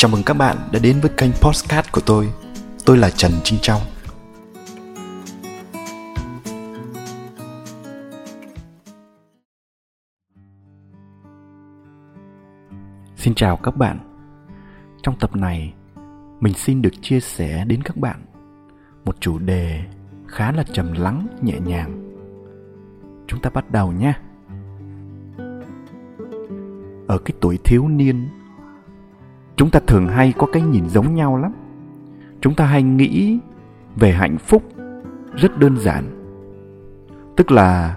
Chào mừng các bạn đã đến với kênh Postcard của tôi. Tôi là Trần Trinh Trong. Xin chào các bạn. Trong tập này, mình xin được chia sẻ đến các bạn một chủ đề khá là trầm lắng nhẹ nhàng. Chúng ta bắt đầu nhé. Ở cái tuổi thiếu niên chúng ta thường hay có cái nhìn giống nhau lắm. Chúng ta hay nghĩ về hạnh phúc rất đơn giản. Tức là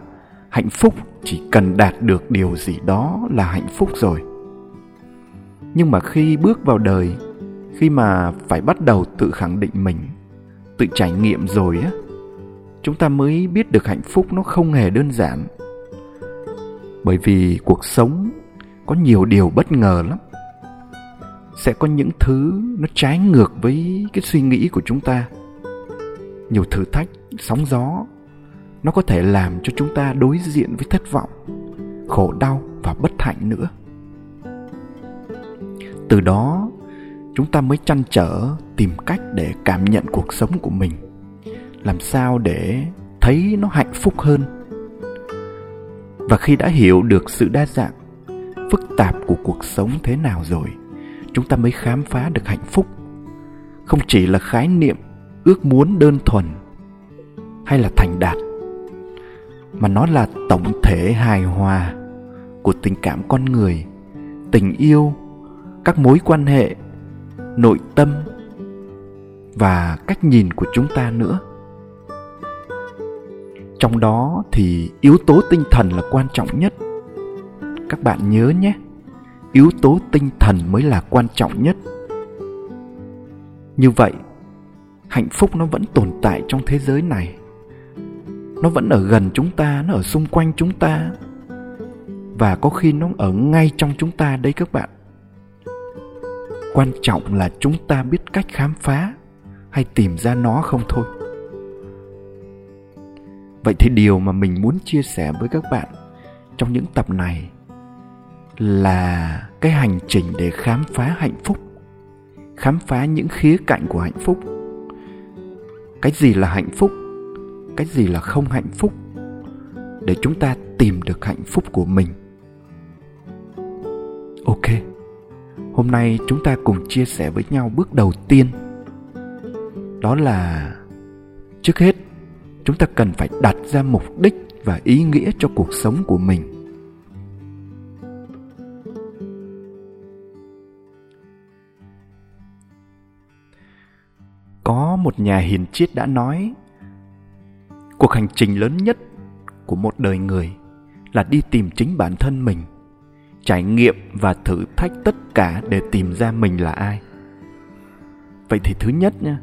hạnh phúc chỉ cần đạt được điều gì đó là hạnh phúc rồi. Nhưng mà khi bước vào đời, khi mà phải bắt đầu tự khẳng định mình, tự trải nghiệm rồi á, chúng ta mới biết được hạnh phúc nó không hề đơn giản. Bởi vì cuộc sống có nhiều điều bất ngờ lắm sẽ có những thứ nó trái ngược với cái suy nghĩ của chúng ta. Nhiều thử thách, sóng gió, nó có thể làm cho chúng ta đối diện với thất vọng, khổ đau và bất hạnh nữa. Từ đó, chúng ta mới chăn trở, tìm cách để cảm nhận cuộc sống của mình, làm sao để thấy nó hạnh phúc hơn. Và khi đã hiểu được sự đa dạng, phức tạp của cuộc sống thế nào rồi chúng ta mới khám phá được hạnh phúc. Không chỉ là khái niệm ước muốn đơn thuần hay là thành đạt, mà nó là tổng thể hài hòa của tình cảm con người, tình yêu, các mối quan hệ, nội tâm và cách nhìn của chúng ta nữa. Trong đó thì yếu tố tinh thần là quan trọng nhất. Các bạn nhớ nhé yếu tố tinh thần mới là quan trọng nhất. Như vậy, hạnh phúc nó vẫn tồn tại trong thế giới này. Nó vẫn ở gần chúng ta, nó ở xung quanh chúng ta. Và có khi nó ở ngay trong chúng ta đây các bạn. Quan trọng là chúng ta biết cách khám phá hay tìm ra nó không thôi. Vậy thì điều mà mình muốn chia sẻ với các bạn trong những tập này là cái hành trình để khám phá hạnh phúc, khám phá những khía cạnh của hạnh phúc. Cái gì là hạnh phúc? Cái gì là không hạnh phúc? Để chúng ta tìm được hạnh phúc của mình. Ok, hôm nay chúng ta cùng chia sẻ với nhau bước đầu tiên. Đó là trước hết, chúng ta cần phải đặt ra mục đích và ý nghĩa cho cuộc sống của mình. Có một nhà hiền triết đã nói, cuộc hành trình lớn nhất của một đời người là đi tìm chính bản thân mình, trải nghiệm và thử thách tất cả để tìm ra mình là ai. Vậy thì thứ nhất nha,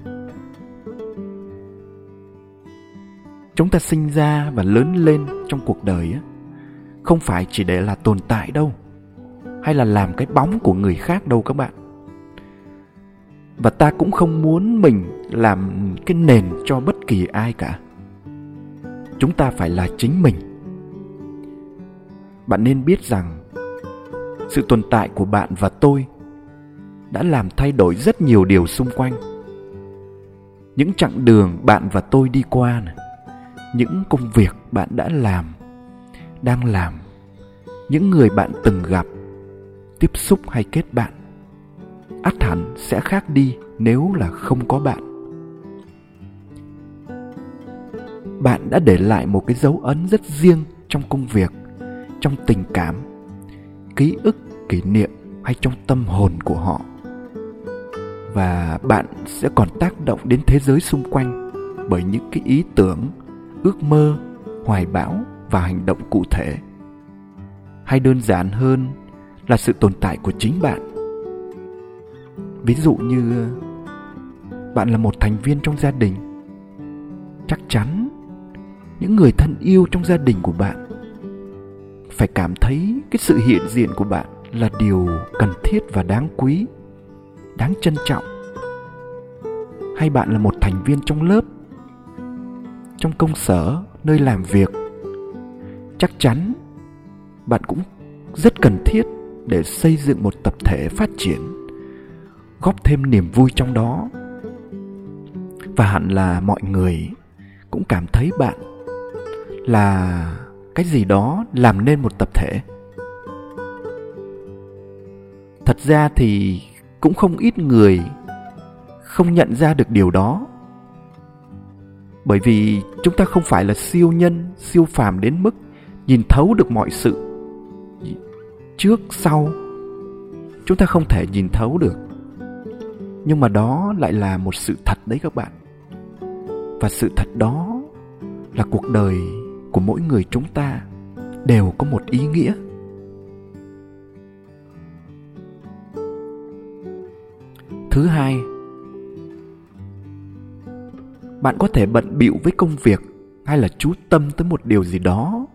chúng ta sinh ra và lớn lên trong cuộc đời á, không phải chỉ để là tồn tại đâu, hay là làm cái bóng của người khác đâu các bạn và ta cũng không muốn mình làm cái nền cho bất kỳ ai cả. Chúng ta phải là chính mình. Bạn nên biết rằng sự tồn tại của bạn và tôi đã làm thay đổi rất nhiều điều xung quanh. Những chặng đường bạn và tôi đi qua này, những công việc bạn đã làm đang làm những người bạn từng gặp tiếp xúc hay kết bạn ắt hẳn sẽ khác đi nếu là không có bạn. Bạn đã để lại một cái dấu ấn rất riêng trong công việc, trong tình cảm, ký ức, kỷ niệm hay trong tâm hồn của họ. Và bạn sẽ còn tác động đến thế giới xung quanh bởi những cái ý tưởng, ước mơ, hoài bão và hành động cụ thể. Hay đơn giản hơn là sự tồn tại của chính bạn ví dụ như, bạn là một thành viên trong gia đình. Chắc chắn, những người thân yêu trong gia đình của bạn phải cảm thấy cái sự hiện diện của bạn là điều cần thiết và đáng quý, đáng trân trọng. Hay bạn là một thành viên trong lớp, trong công sở, nơi làm việc, chắc chắn bạn cũng rất cần thiết để xây dựng một tập thể phát triển góp thêm niềm vui trong đó. Và hẳn là mọi người cũng cảm thấy bạn là cái gì đó làm nên một tập thể. Thật ra thì cũng không ít người không nhận ra được điều đó. Bởi vì chúng ta không phải là siêu nhân, siêu phàm đến mức nhìn thấu được mọi sự trước, sau. Chúng ta không thể nhìn thấu được nhưng mà đó lại là một sự thật đấy các bạn. Và sự thật đó là cuộc đời của mỗi người chúng ta đều có một ý nghĩa. Thứ hai, bạn có thể bận bịu với công việc hay là chú tâm tới một điều gì đó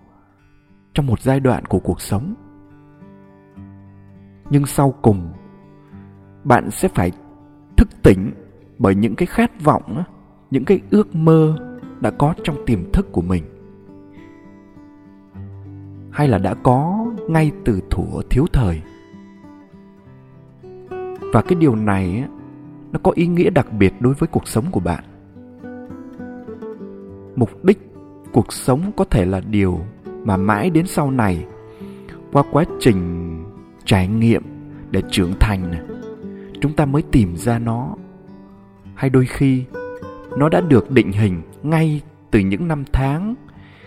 trong một giai đoạn của cuộc sống. Nhưng sau cùng, bạn sẽ phải thức tỉnh bởi những cái khát vọng những cái ước mơ đã có trong tiềm thức của mình. Hay là đã có ngay từ thuở thiếu thời. Và cái điều này nó có ý nghĩa đặc biệt đối với cuộc sống của bạn. Mục đích cuộc sống có thể là điều mà mãi đến sau này qua quá trình trải nghiệm để trưởng thành này chúng ta mới tìm ra nó. Hay đôi khi, nó đã được định hình ngay từ những năm tháng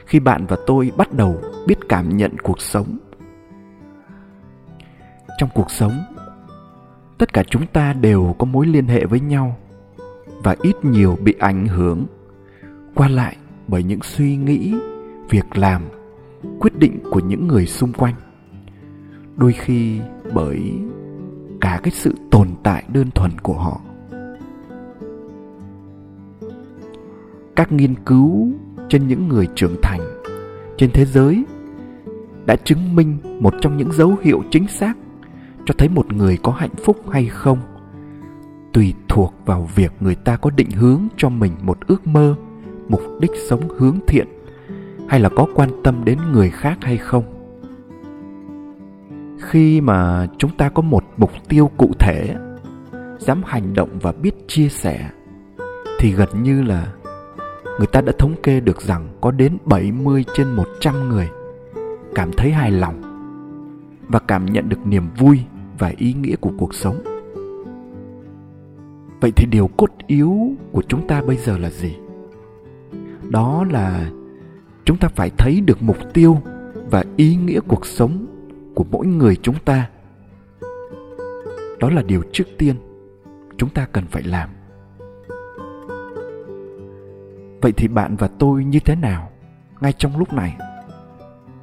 khi bạn và tôi bắt đầu biết cảm nhận cuộc sống. Trong cuộc sống, tất cả chúng ta đều có mối liên hệ với nhau và ít nhiều bị ảnh hưởng qua lại bởi những suy nghĩ, việc làm, quyết định của những người xung quanh. Đôi khi bởi cả cái sự tồn tại đơn thuần của họ. Các nghiên cứu trên những người trưởng thành trên thế giới đã chứng minh một trong những dấu hiệu chính xác cho thấy một người có hạnh phúc hay không tùy thuộc vào việc người ta có định hướng cho mình một ước mơ, mục đích sống hướng thiện hay là có quan tâm đến người khác hay không khi mà chúng ta có một mục tiêu cụ thể, dám hành động và biết chia sẻ, thì gần như là người ta đã thống kê được rằng có đến 70 trên 100 người cảm thấy hài lòng và cảm nhận được niềm vui và ý nghĩa của cuộc sống. Vậy thì điều cốt yếu của chúng ta bây giờ là gì? Đó là chúng ta phải thấy được mục tiêu và ý nghĩa cuộc sống của mỗi người chúng ta. Đó là điều trước tiên chúng ta cần phải làm. vậy thì bạn và tôi như thế nào ngay trong lúc này,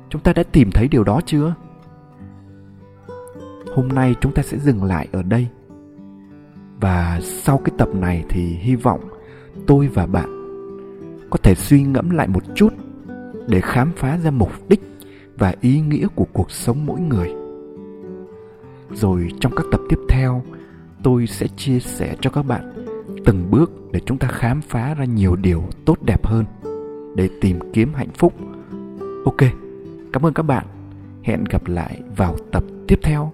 chúng ta đã tìm thấy điều đó chưa hôm nay chúng ta sẽ dừng lại ở đây và sau cái tập này thì hy vọng tôi và bạn có thể suy ngẫm lại một chút để khám phá ra mục đích và ý nghĩa của cuộc sống mỗi người. Rồi trong các tập tiếp theo, tôi sẽ chia sẻ cho các bạn từng bước để chúng ta khám phá ra nhiều điều tốt đẹp hơn để tìm kiếm hạnh phúc. Ok, cảm ơn các bạn. Hẹn gặp lại vào tập tiếp theo.